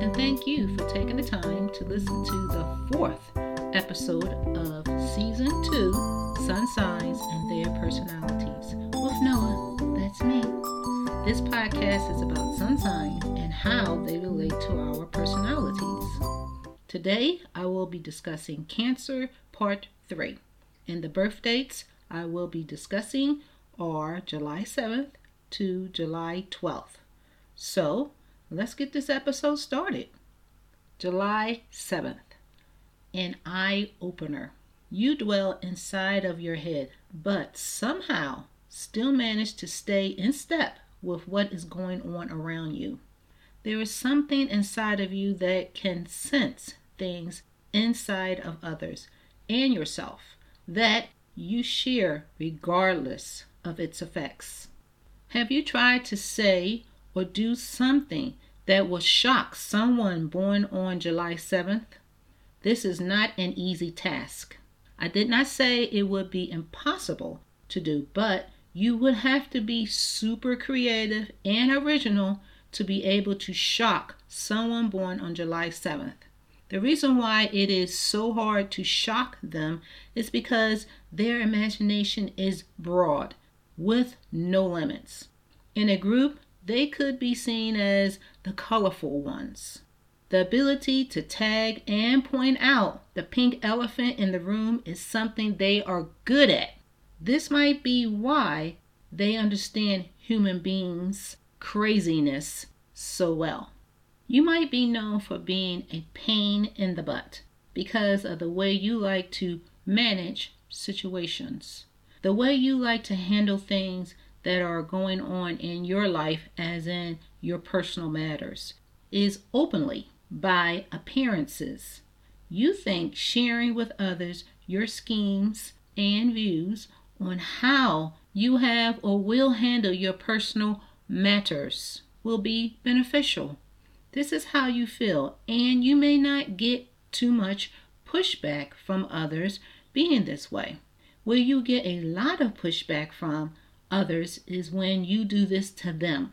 and thank you for taking the time to listen to the fourth episode of Season 2 Sun Signs and Their Personalities with Noah. That's me. This podcast is about sun signs and how they relate to our personalities. Today, I will be discussing Cancer Part 3, and the birth dates I will be discussing are July 7th to July 12th. So, let's get this episode started. July 7th, an eye opener. You dwell inside of your head, but somehow still manage to stay in step with what is going on around you. There is something inside of you that can sense things inside of others and yourself that you share regardless of its effects. Have you tried to say or do something that will shock someone born on July 7th? This is not an easy task. I did not say it would be impossible to do, but you would have to be super creative and original to be able to shock someone born on July 7th. The reason why it is so hard to shock them is because their imagination is broad with no limits. In a group, they could be seen as the colorful ones. The ability to tag and point out the pink elephant in the room is something they are good at. This might be why they understand human beings' craziness so well. You might be known for being a pain in the butt because of the way you like to manage situations, the way you like to handle things that are going on in your life, as in your personal matters, is openly by appearances. You think sharing with others your schemes and views on how you have or will handle your personal matters will be beneficial. This is how you feel, and you may not get too much pushback from others being this way. Where you get a lot of pushback from others is when you do this to them.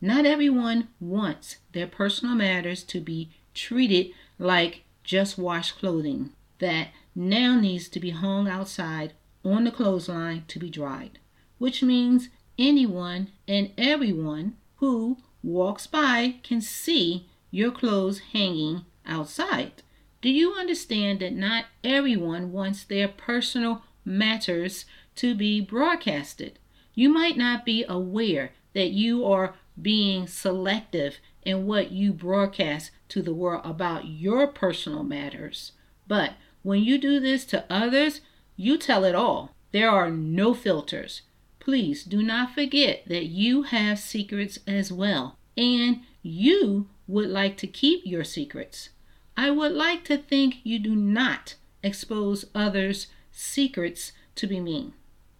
Not everyone wants their personal matters to be treated like just washed clothing that now needs to be hung outside on the clothesline to be dried, which means anyone and everyone who walks by can see your clothes hanging outside. Do you understand that not everyone wants their personal matters to be broadcasted? You might not be aware that you are being selective in what you broadcast to the world about your personal matters. But when you do this to others, you tell it all. There are no filters. Please do not forget that you have secrets as well, and you would like to keep your secrets. I would like to think you do not expose others' secrets to be mean.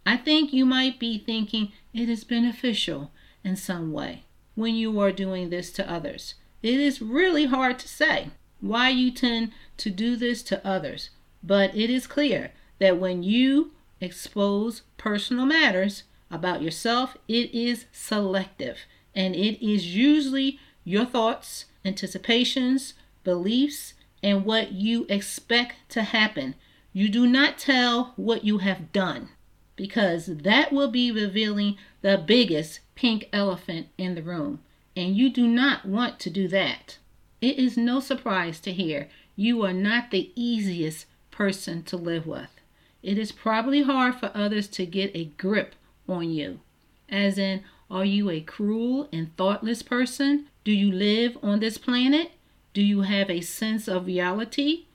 I think you might be thinking it is beneficial in some way when you are doing this to others. It is really hard to say why you tend to do this to others, but it is clear that when you expose personal matters, about yourself, it is selective and it is usually your thoughts, anticipations, beliefs, and what you expect to happen. You do not tell what you have done because that will be revealing the biggest pink elephant in the room, and you do not want to do that. It is no surprise to hear you are not the easiest person to live with. It is probably hard for others to get a grip on you. As in, are you a cruel and thoughtless person? Do you live on this planet? Do you have a sense of reality?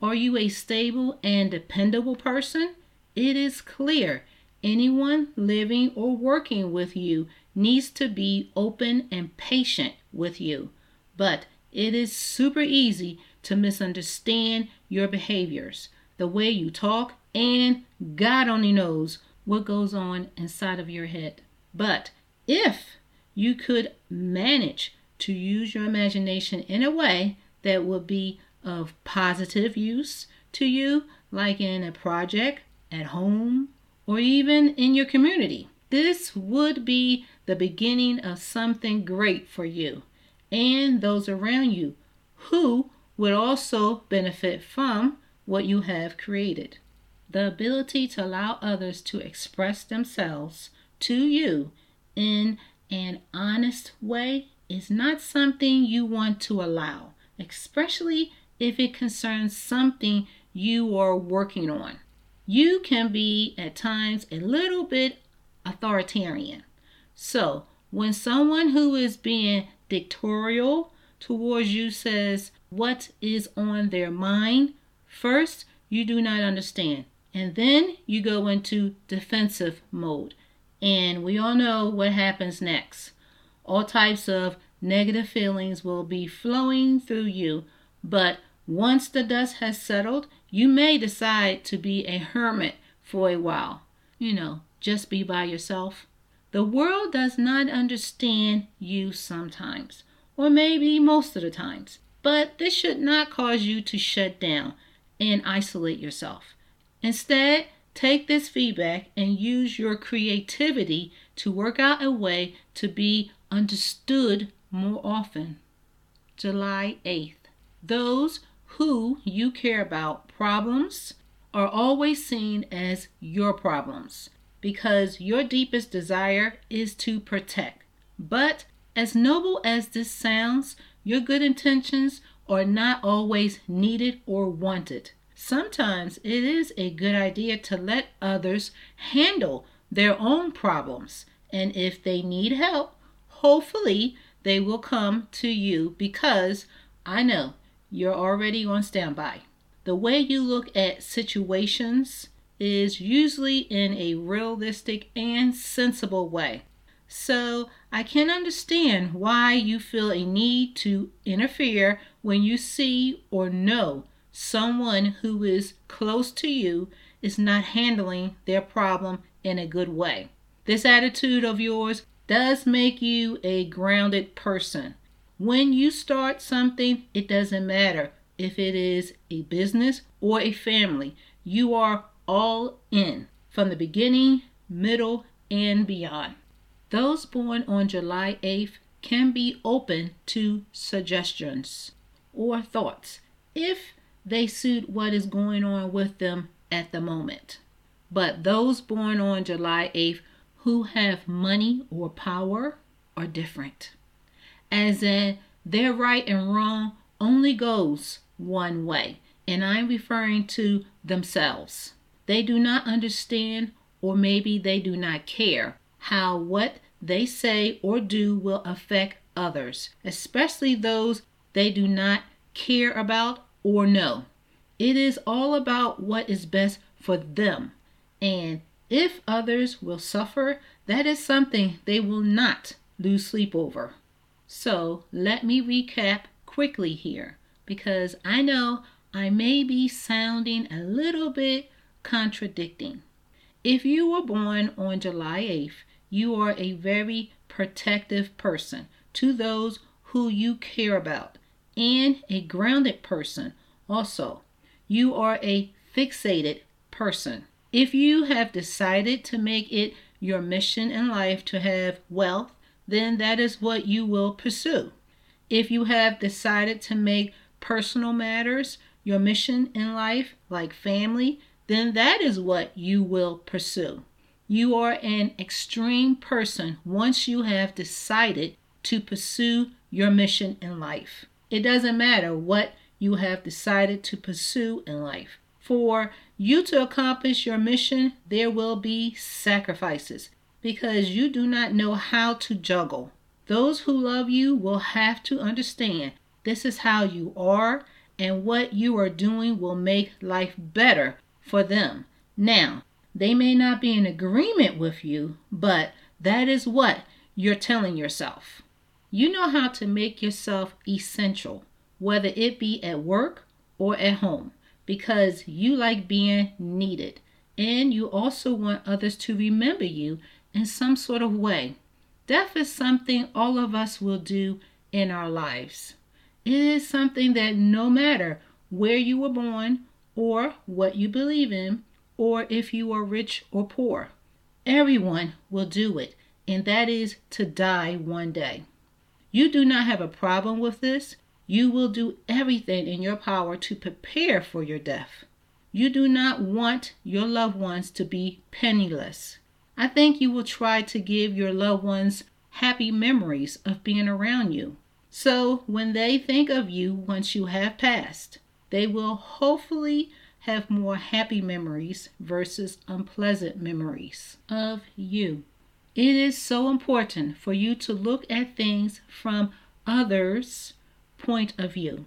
Are you a stable and dependable person? It is clear anyone living or working with you needs to be open and patient with you. But it is super easy to misunderstand your behaviors, the way you talk, and God only knows what goes on inside of your head. But if you could manage to use your imagination in a way that would be of positive use to you, like in a project, at home, or even in your community, this would be the beginning of something great for you and those around you who would also benefit from what you have created. The ability to allow others to express themselves to you in an honest way is not something you want to allow, especially if it concerns something you are working on. You can be at times a little bit authoritarian. So, when someone who is being dictatorial towards you says what is on their mind, first you do not understand. And then you go into defensive mode. And we all know what happens next. All types of negative feelings will be flowing through you. But once the dust has settled, you may decide to be a hermit for a while. You know, just be by yourself. The world does not understand you sometimes, or maybe most of the times. But this should not cause you to shut down and isolate yourself. Instead, take this feedback and use your creativity to work out a way to be understood more often. July 8th. Those who you care about problems are always seen as your problems because your deepest desire is to protect. But as noble as this sounds, your good intentions are not always needed or wanted. Sometimes it is a good idea to let others handle their own problems, and if they need help, hopefully they will come to you because I know you're already on standby. The way you look at situations is usually in a realistic and sensible way. So I can understand why you feel a need to interfere when you see or know someone who is close to you is not handling their problem in a good way. This attitude of yours does make you a grounded person. When you start something, it doesn't matter if it is a business or a family, you are all in from the beginning, middle, and beyond. Those born on July 8th can be open to suggestions or thoughts if they suit what is going on with them at the moment. But those born on July 8th who have money or power are different. As in, their right and wrong only goes one way, and I'm referring to themselves. They do not understand, or maybe they do not care, how what they say or do will affect others, especially those they do not care about or know. It is all about what is best for them. And if others will suffer, that is something they will not lose sleep over. So let me recap quickly here because I know I may be sounding a little bit contradicting. If you were born on July 8th, you are a very protective person to those who you care about and a grounded person also. You are a fixated person. If you have decided to make it your mission in life to have wealth, then that is what you will pursue. If you have decided to make personal matters your mission in life, like family, then that is what you will pursue. You are an extreme person once you have decided to pursue your mission in life. It doesn't matter what you have decided to pursue in life. For you to accomplish your mission, there will be sacrifices because you do not know how to juggle. Those who love you will have to understand this is how you are, and what you are doing will make life better for them. Now, they may not be in agreement with you, but that is what you're telling yourself. You know how to make yourself essential, whether it be at work or at home, because you like being needed and you also want others to remember you in some sort of way. Death is something all of us will do in our lives. It is something that no matter where you were born or what you believe in, or if you are rich or poor, everyone will do it, and that is to die one day. You do not have a problem with this. You will do everything in your power to prepare for your death. You do not want your loved ones to be penniless. I think you will try to give your loved ones happy memories of being around you. So when they think of you once you have passed, they will hopefully have more happy memories versus unpleasant memories of you. It is so important for you to look at things from others' point of view.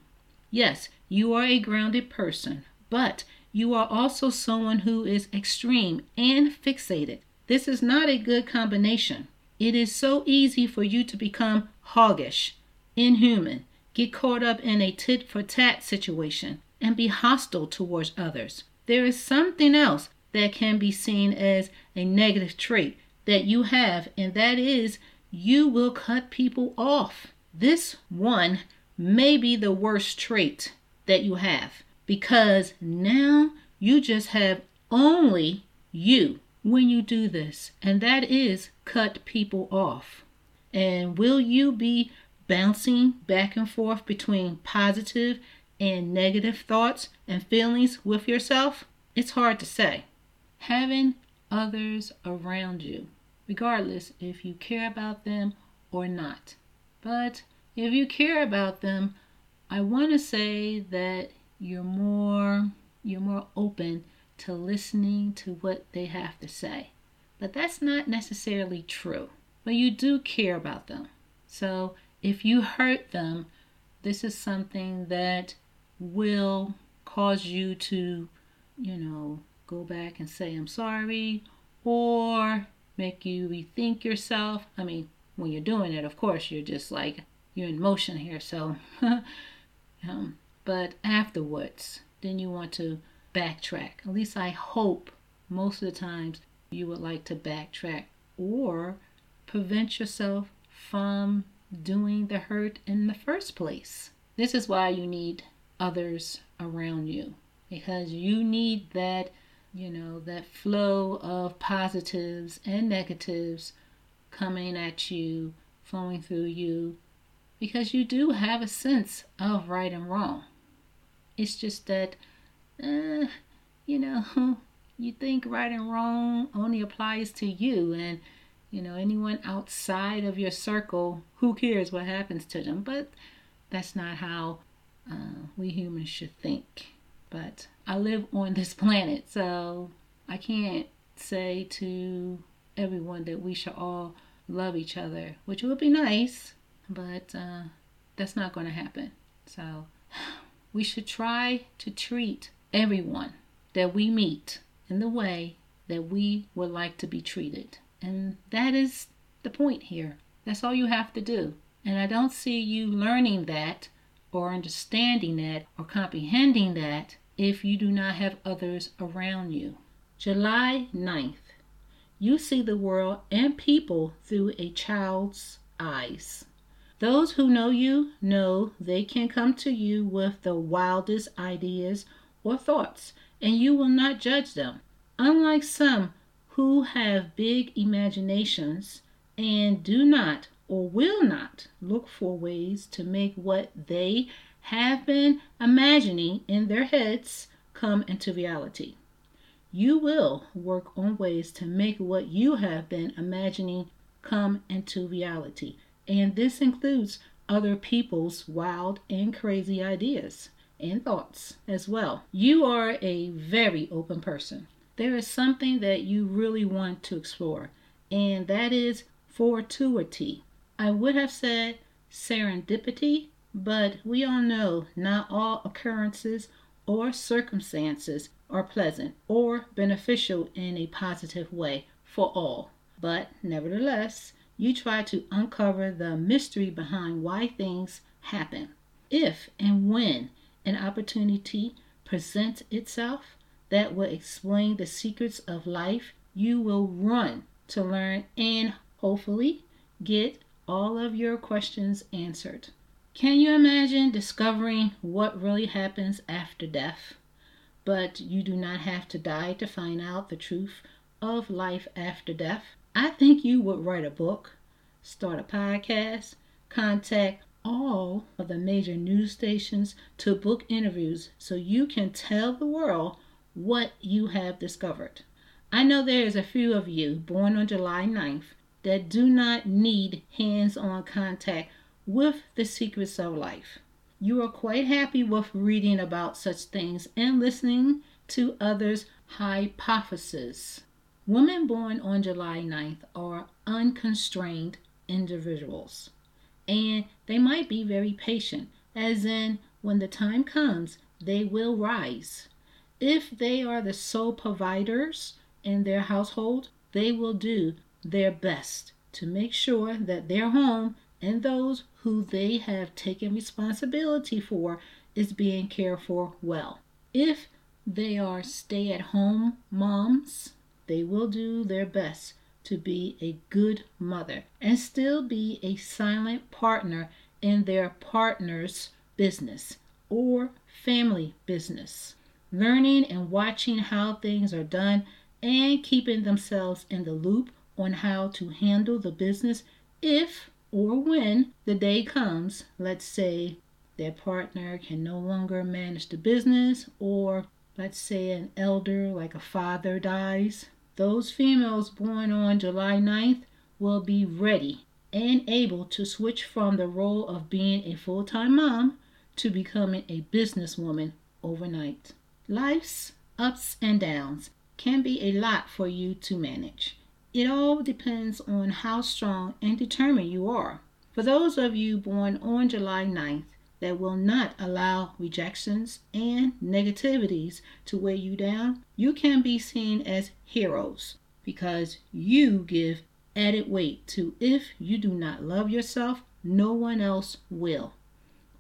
Yes, you are a grounded person, but you are also someone who is extreme and fixated. This is not a good combination. It is so easy for you to become hoggish, inhuman, get caught up in a tit for tat situation, and be hostile towards others. There is something else that can be seen as a negative trait that you have, and that is you will cut people off. This one may be the worst trait that you have because now you just have only you when you do this, and that is cut people off. And will you be bouncing back and forth between positive and negative thoughts and feelings with yourself? It's hard to say. Having others around you, regardless if you care about them or not. But if you care about them, I want to say that you're more you're more open to listening to what they have to say. But that's not necessarily true. But you do care about them. So if you hurt them, this is something that will cause you to, you know, go back and say, I'm sorry, or make you rethink yourself. I mean, when you're doing it, of course, you're just like, you're in motion here. So, um, but afterwards, then you want to backtrack. At least I hope most of the times you would like to backtrack or prevent yourself from doing the hurt in the first place. This is why you need others around you because you need that, you know, that flow of positives and negatives coming at you, flowing through you, because you do have a sense of right and wrong. It's just that, uh, you know, you think right and wrong only applies to you, and you know, anyone outside of your circle, who cares what happens to them? But that's not how uh, we humans should think. But I live on this planet, so I can't say to everyone that we should all love each other, which would be nice, but uh, that's not going to happen. So we should try to treat everyone that we meet in the way that we would like to be treated. And that is the point here. That's all you have to do. And I don't see you learning that or understanding that or comprehending that if you do not have others around you. July 9th. You see the world and people through a child's eyes. Those who know you know they can come to you with the wildest ideas or thoughts, and you will not judge them. Unlike some who have big imaginations and do not or will not look for ways to make what they have been imagining in their heads come into reality. You will work on ways to make what you have been imagining come into reality, and this includes other people's wild and crazy ideas and thoughts as well. You are a very open person. There is something that you really want to explore, and that is fortuity. I would have said serendipity, but we all know not all occurrences or circumstances are pleasant or beneficial in a positive way for all. But nevertheless, you try to uncover the mystery behind why things happen. If and when an opportunity presents itself that will explain the secrets of life, you will run to learn and hopefully get all of your questions answered. Can you imagine discovering what really happens after death? But you do not have to die to find out the truth of life after death. I think you would write a book, start a podcast, contact all of the major news stations to book interviews so you can tell the world what you have discovered. I know there is a few of you born on July 9th that do not need hands on contact with the secrets of life. You are quite happy with reading about such things and listening to others' hypotheses. Women born on July 9th are unconstrained individuals, and they might be very patient, as in, when the time comes, they will rise. If they are the sole providers in their household, they will do their best to make sure that their home and those who they have taken responsibility for is being cared for well. If they are stay at home moms, they will do their best to be a good mother and still be a silent partner in their partner's business or family business. Learning and watching how things are done and keeping themselves in the loop on how to handle the business if or when the day comes, let's say their partner can no longer manage the business, or let's say an elder, like a father, dies. Those females born on July 9th will be ready and able to switch from the role of being a full time mom to becoming a businesswoman overnight. Life's ups and downs can be a lot for you to manage. It all depends on how strong and determined you are. For those of you born on July 9th that will not allow rejections and negativities to weigh you down, you can be seen as heroes because you give added weight to if you do not love yourself, no one else will.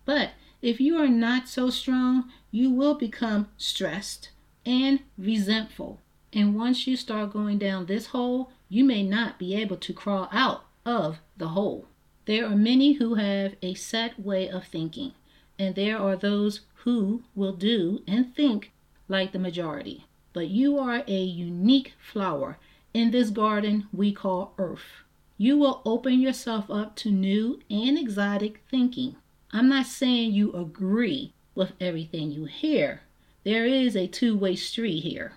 But if you are not so strong, you will become stressed and resentful and once you start going down this hole, you may not be able to crawl out of the hole. There are many who have a set way of thinking, and there are those who will do and think like the majority. But you are a unique flower in this garden we call Earth. You will open yourself up to new and exotic thinking. I'm not saying you agree with everything you hear. There is a two way street here.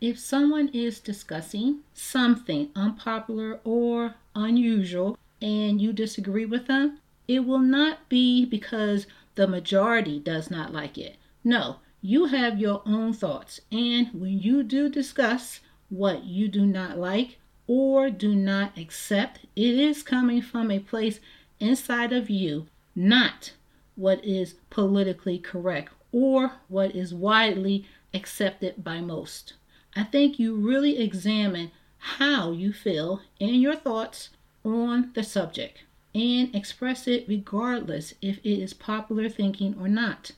If someone is discussing something unpopular or unusual and you disagree with them, it will not be because the majority does not like it. No, you have your own thoughts. And when you do discuss what you do not like or do not accept, it is coming from a place inside of you, not what is politically correct or what is widely accepted by most. I think you really examine how you feel and your thoughts on the subject and express it regardless if it is popular thinking or not.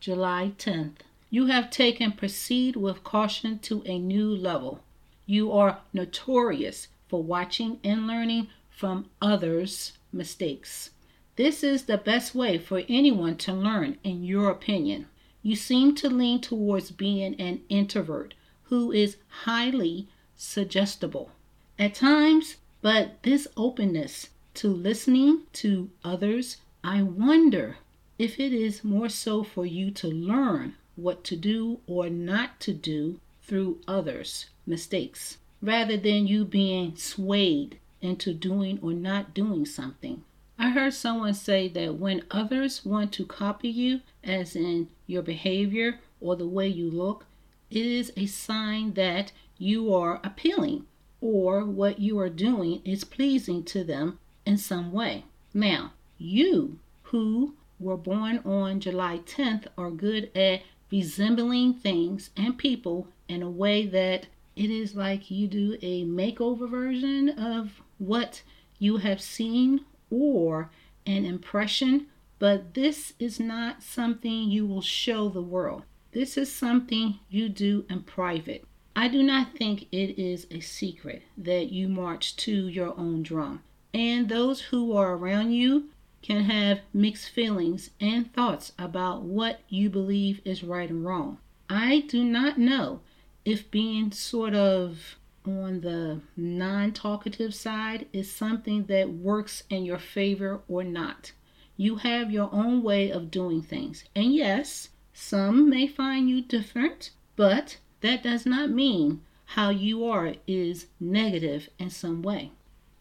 July 10th. You have taken proceed with caution to a new level. You are notorious for watching and learning from others' mistakes. This is the best way for anyone to learn, in your opinion. You seem to lean towards being an introvert who is highly suggestible at times, but this openness to listening to others, I wonder if it is more so for you to learn what to do or not to do through others' mistakes, rather than you being swayed into doing or not doing something. I heard someone say that when others want to copy you, as in your behavior or the way you look, it is a sign that you are appealing or what you are doing is pleasing to them in some way. Now, you who were born on July 10th are good at resembling things and people in a way that it is like you do a makeover version of what you have seen or an impression, but this is not something you will show the world. This is something you do in private. I do not think it is a secret that you march to your own drum. And those who are around you can have mixed feelings and thoughts about what you believe is right and wrong. I do not know if being sort of on the non talkative side is something that works in your favor or not. You have your own way of doing things. And yes, some may find you different, but that does not mean how you are is negative in some way.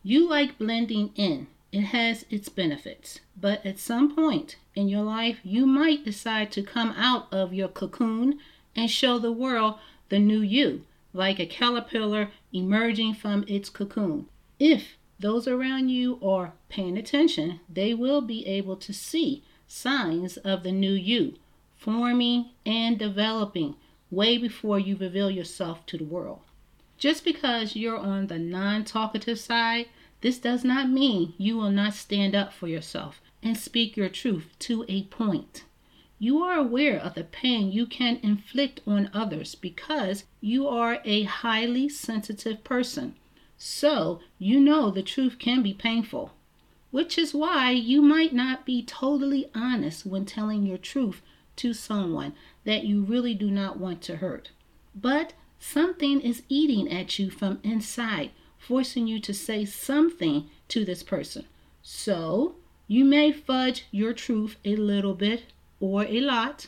You like blending in, it has its benefits. But at some point in your life, you might decide to come out of your cocoon and show the world the new you, like a caterpillar emerging from its cocoon. If those around you are paying attention, they will be able to see signs of the new you forming and developing way before you reveal yourself to the world. Just because you're on the non talkative side, this does not mean you will not stand up for yourself and speak your truth to a point. You are aware of the pain you can inflict on others because you are a highly sensitive person. So, you know the truth can be painful, which is why you might not be totally honest when telling your truth to someone that you really do not want to hurt. But something is eating at you from inside, forcing you to say something to this person. So, you may fudge your truth a little bit or a lot.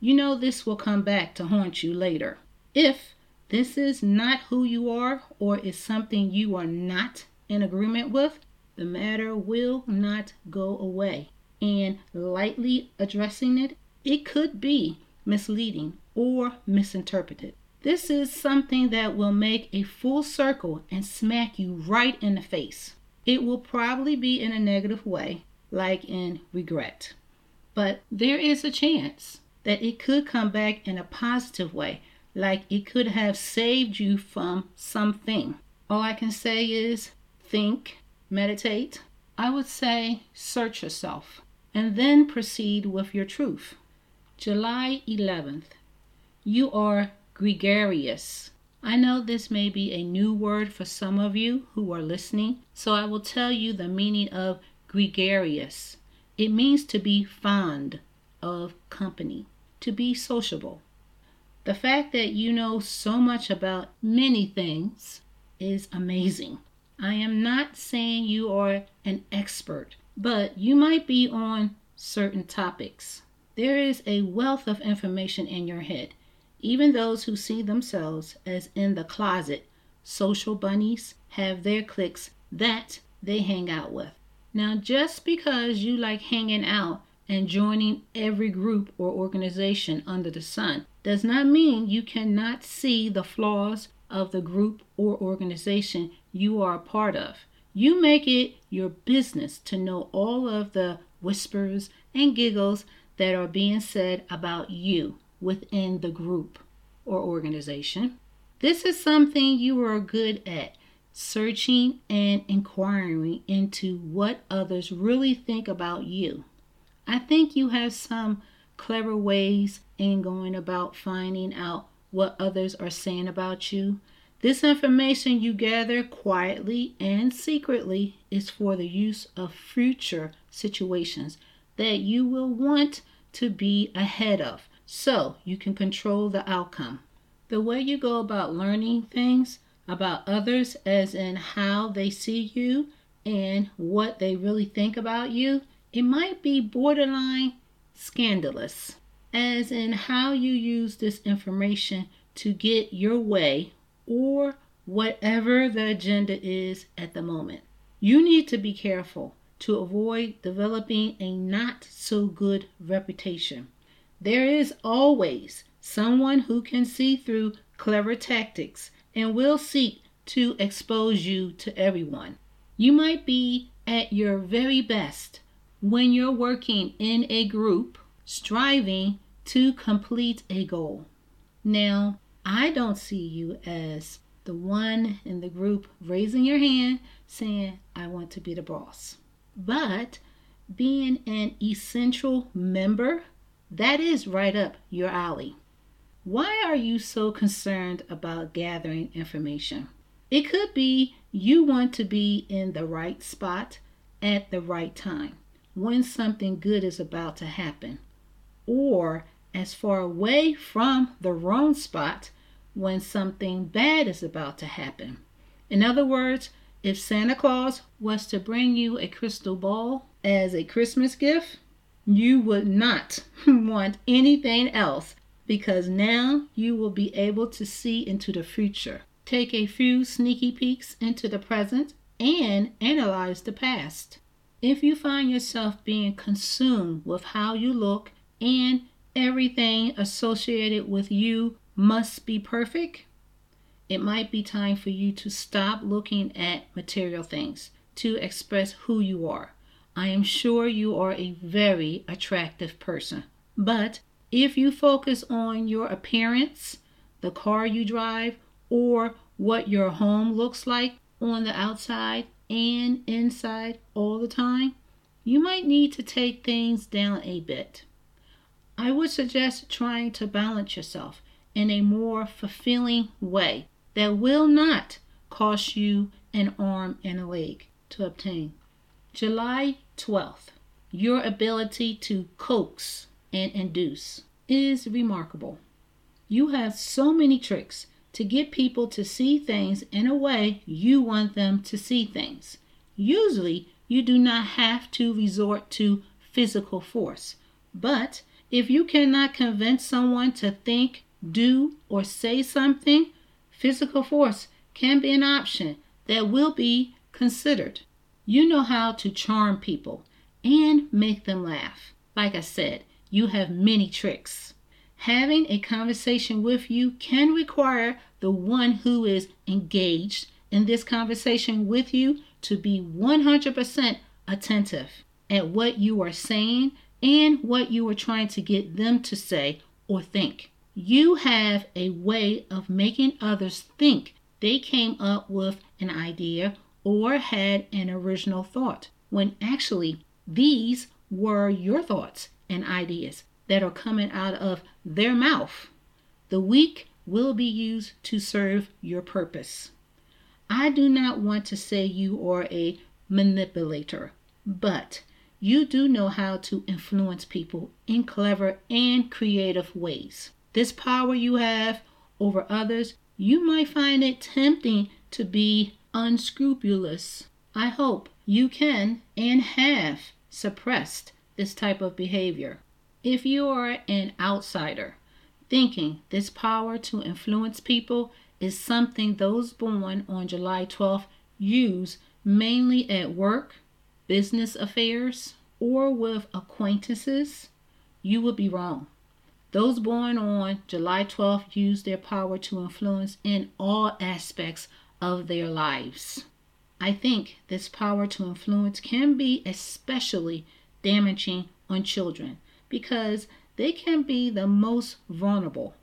You know this will come back to haunt you later. If this is not who you are or is something you are not in agreement with, the matter will not go away. And lightly addressing it, it could be misleading or misinterpreted. This is something that will make a full circle and smack you right in the face. It will probably be in a negative way, like in regret. But there is a chance that it could come back in a positive way, like it could have saved you from something. All I can say is think, meditate. I would say search yourself and then proceed with your truth. July 11th. You are gregarious. I know this may be a new word for some of you who are listening, so I will tell you the meaning of gregarious. It means to be fond of company, to be sociable. The fact that you know so much about many things is amazing. I am not saying you are an expert, but you might be on certain topics. There is a wealth of information in your head. Even those who see themselves as in the closet, social bunnies, have their cliques that they hang out with. Now, just because you like hanging out and joining every group or organization under the sun does not mean you cannot see the flaws of the group or organization you are a part of. You make it your business to know all of the whispers and giggles that are being said about you within the group or organization. This is something you are good at searching and inquiring into what others really think about you. I think you have some clever ways in going about finding out what others are saying about you. This information you gather quietly and secretly is for the use of future situations that you will want to be ahead of so you can control the outcome. The way you go about learning things about others, as in how they see you and what they really think about you, it might be borderline scandalous, as in how you use this information to get your way or whatever the agenda is at the moment. You need to be careful to avoid developing a not so good reputation. There is always someone who can see through clever tactics and will seek to expose you to everyone. You might be at your very best when you're working in a group striving to complete a goal. Now, I don't see you as the one in the group raising your hand saying, I want to be the boss. But being an essential member, that is right up your alley. Why are you so concerned about gathering information? It could be you want to be in the right spot at the right time when something good is about to happen, or as far away from the wrong spot when something bad is about to happen. In other words, If Santa Claus was to bring you a crystal ball as a Christmas gift, you would not want anything else because now you will be able to see into the future, take a few sneaky peeks into the present, and analyze the past. If you find yourself being consumed with how you look and everything associated with you must be perfect, it might be time for you to stop looking at material things to express who you are. I am sure you are a very attractive person, but if you focus on your appearance, the car you drive, or what your home looks like on the outside and inside all the time, you might need to take things down a bit. I would suggest trying to balance yourself in a more fulfilling way that will not cost you an arm and a leg to obtain. July 12th, your ability to coax and induce is remarkable. You have so many tricks to get people to see things in a way you want them to see things. Usually, you do not have to resort to physical force, but if you cannot convince someone to think, do, or say something, physical force can be an option that will be considered. You know how to charm people and make them laugh. Like I said, you have many tricks. Having a conversation with you can require the one who is engaged in this conversation with you to be 100% attentive at what you are saying and what you are trying to get them to say or think. You have a way of making others think they came up with an idea or had an original thought, when actually these were your thoughts and ideas that are coming out of their mouth. The weak will be used to serve your purpose. I do not want to say you are a manipulator, but you do know how to influence people in clever and creative ways. This power you have over others, you might find it tempting to be unscrupulous. I hope you can and have suppressed this type of behavior. If you are an outsider, thinking this power to influence people is something those born on July 12th use mainly at work, business affairs, or with acquaintances, you would be wrong. Those born on July 12th use their power to influence in all aspects of their lives. I think this power to influence can be especially damaging on children because they can be the most vulnerable.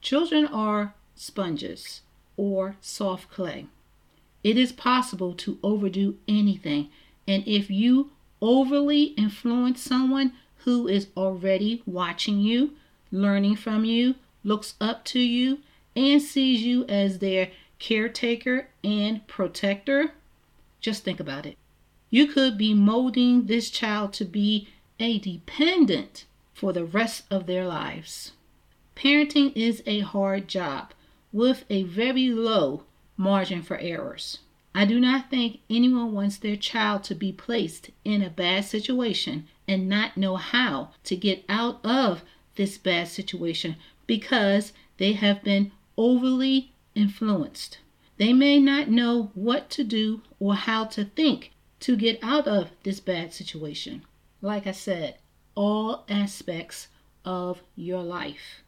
Children are sponges or soft clay. It is possible to overdo anything, and if you overly influence someone who is already watching you, learning from you, looks up to you, and sees you as their caretaker and protector, just think about it. You could be molding this child to be a dependent for the rest of their lives. Parenting is a hard job with a very low margin for errors. I do not think anyone wants their child to be placed in a bad situation and not know how to get out of this bad situation because they have been overly influenced. They may not know what to do or how to think to get out of this bad situation. Like I said, all aspects of your life.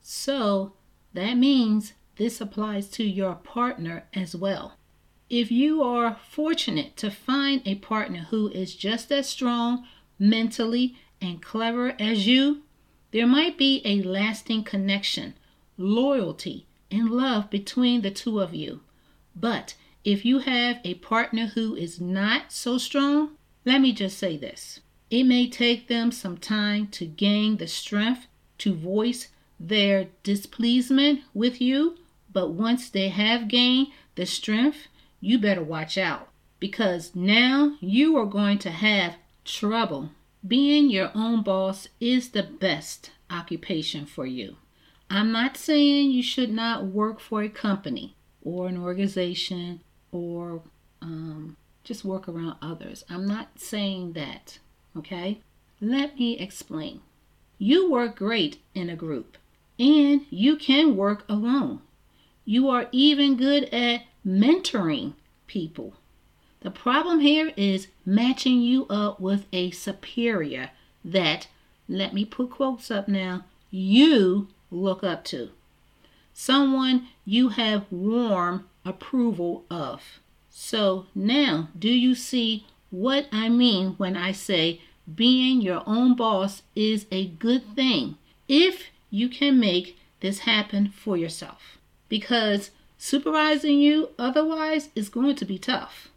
So that means this applies to your partner as well. If you are fortunate to find a partner who is just as strong mentally and clever as you, there might be a lasting connection, loyalty, and love between the two of you. But if you have a partner who is not so strong, let me just say this. It may take them some time to gain the strength to voice their displeasement with you, but once they have gained the strength you better watch out because now you are going to have trouble. Being your own boss is the best occupation for you. I'm not saying you should not work for a company or an organization or um, just work around others. I'm not saying that, okay? Let me explain. You work great in a group, and you can work alone. You are even good at mentoring people. The problem here is matching you up with a superior that, let me put quotes up now, you look up to. Someone you have warm approval of. So now, do you see what I mean when I say being your own boss is a good thing if you can make this happen for yourself? Because supervising you otherwise is going to be tough.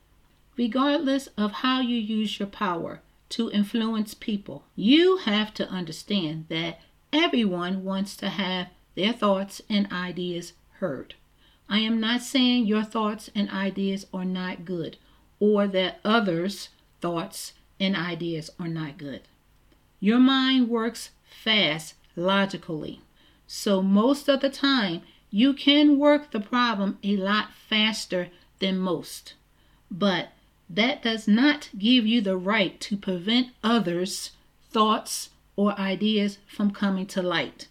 Regardless of how you use your power to influence people, you have to understand that everyone wants to have their thoughts and ideas heard. I am not saying your thoughts and ideas are not good or that others' thoughts and ideas are not good. Your mind works fast logically. So, most of the time, you can work the problem a lot faster than most. But that does not give you the right to prevent others' thoughts or ideas from coming to light.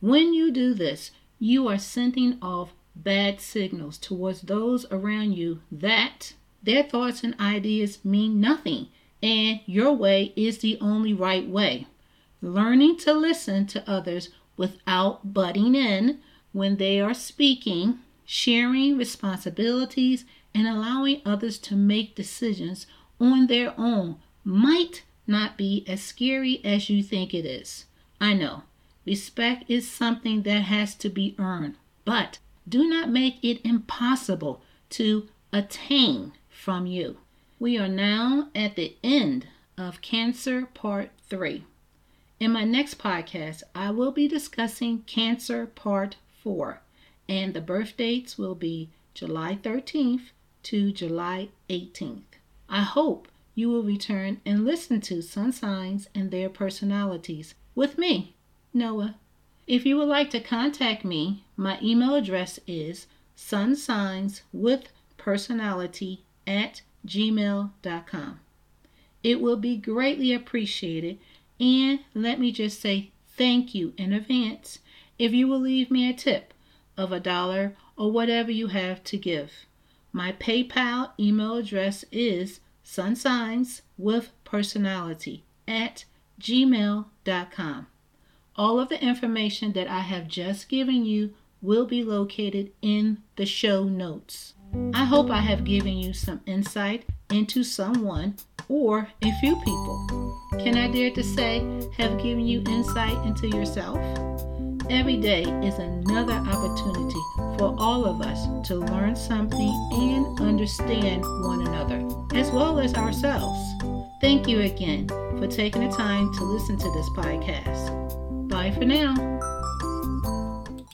When you do this, you are sending off bad signals towards those around you that their thoughts and ideas mean nothing and your way is the only right way. Learning to listen to others without butting in when they are speaking, sharing responsibilities, and allowing others to make decisions on their own might not be as scary as you think it is. I know respect is something that has to be earned, but do not make it impossible to attain from you. We are now at the end of Cancer Part 3. In my next podcast, I will be discussing Cancer Part 4, and the birth dates will be July 13th to July 18th. I hope you will return and listen to sun signs and their personalities with me, Noah. If you would like to contact me, my email address is sunsignswithpersonality at gmail.com. It will be greatly appreciated, and let me just say thank you in advance if you will leave me a tip of a dollar or whatever you have to give. My PayPal email address is sunsignswithpersonality at gmail.com. All of the information that I have just given you will be located in the show notes. I hope I have given you some insight into someone or a few people. Can I dare to say, have given you insight into yourself? Every day is another opportunity for all of us to learn something and understand one another, as well as ourselves. Thank you again for taking the time to listen to this podcast. Bye for now.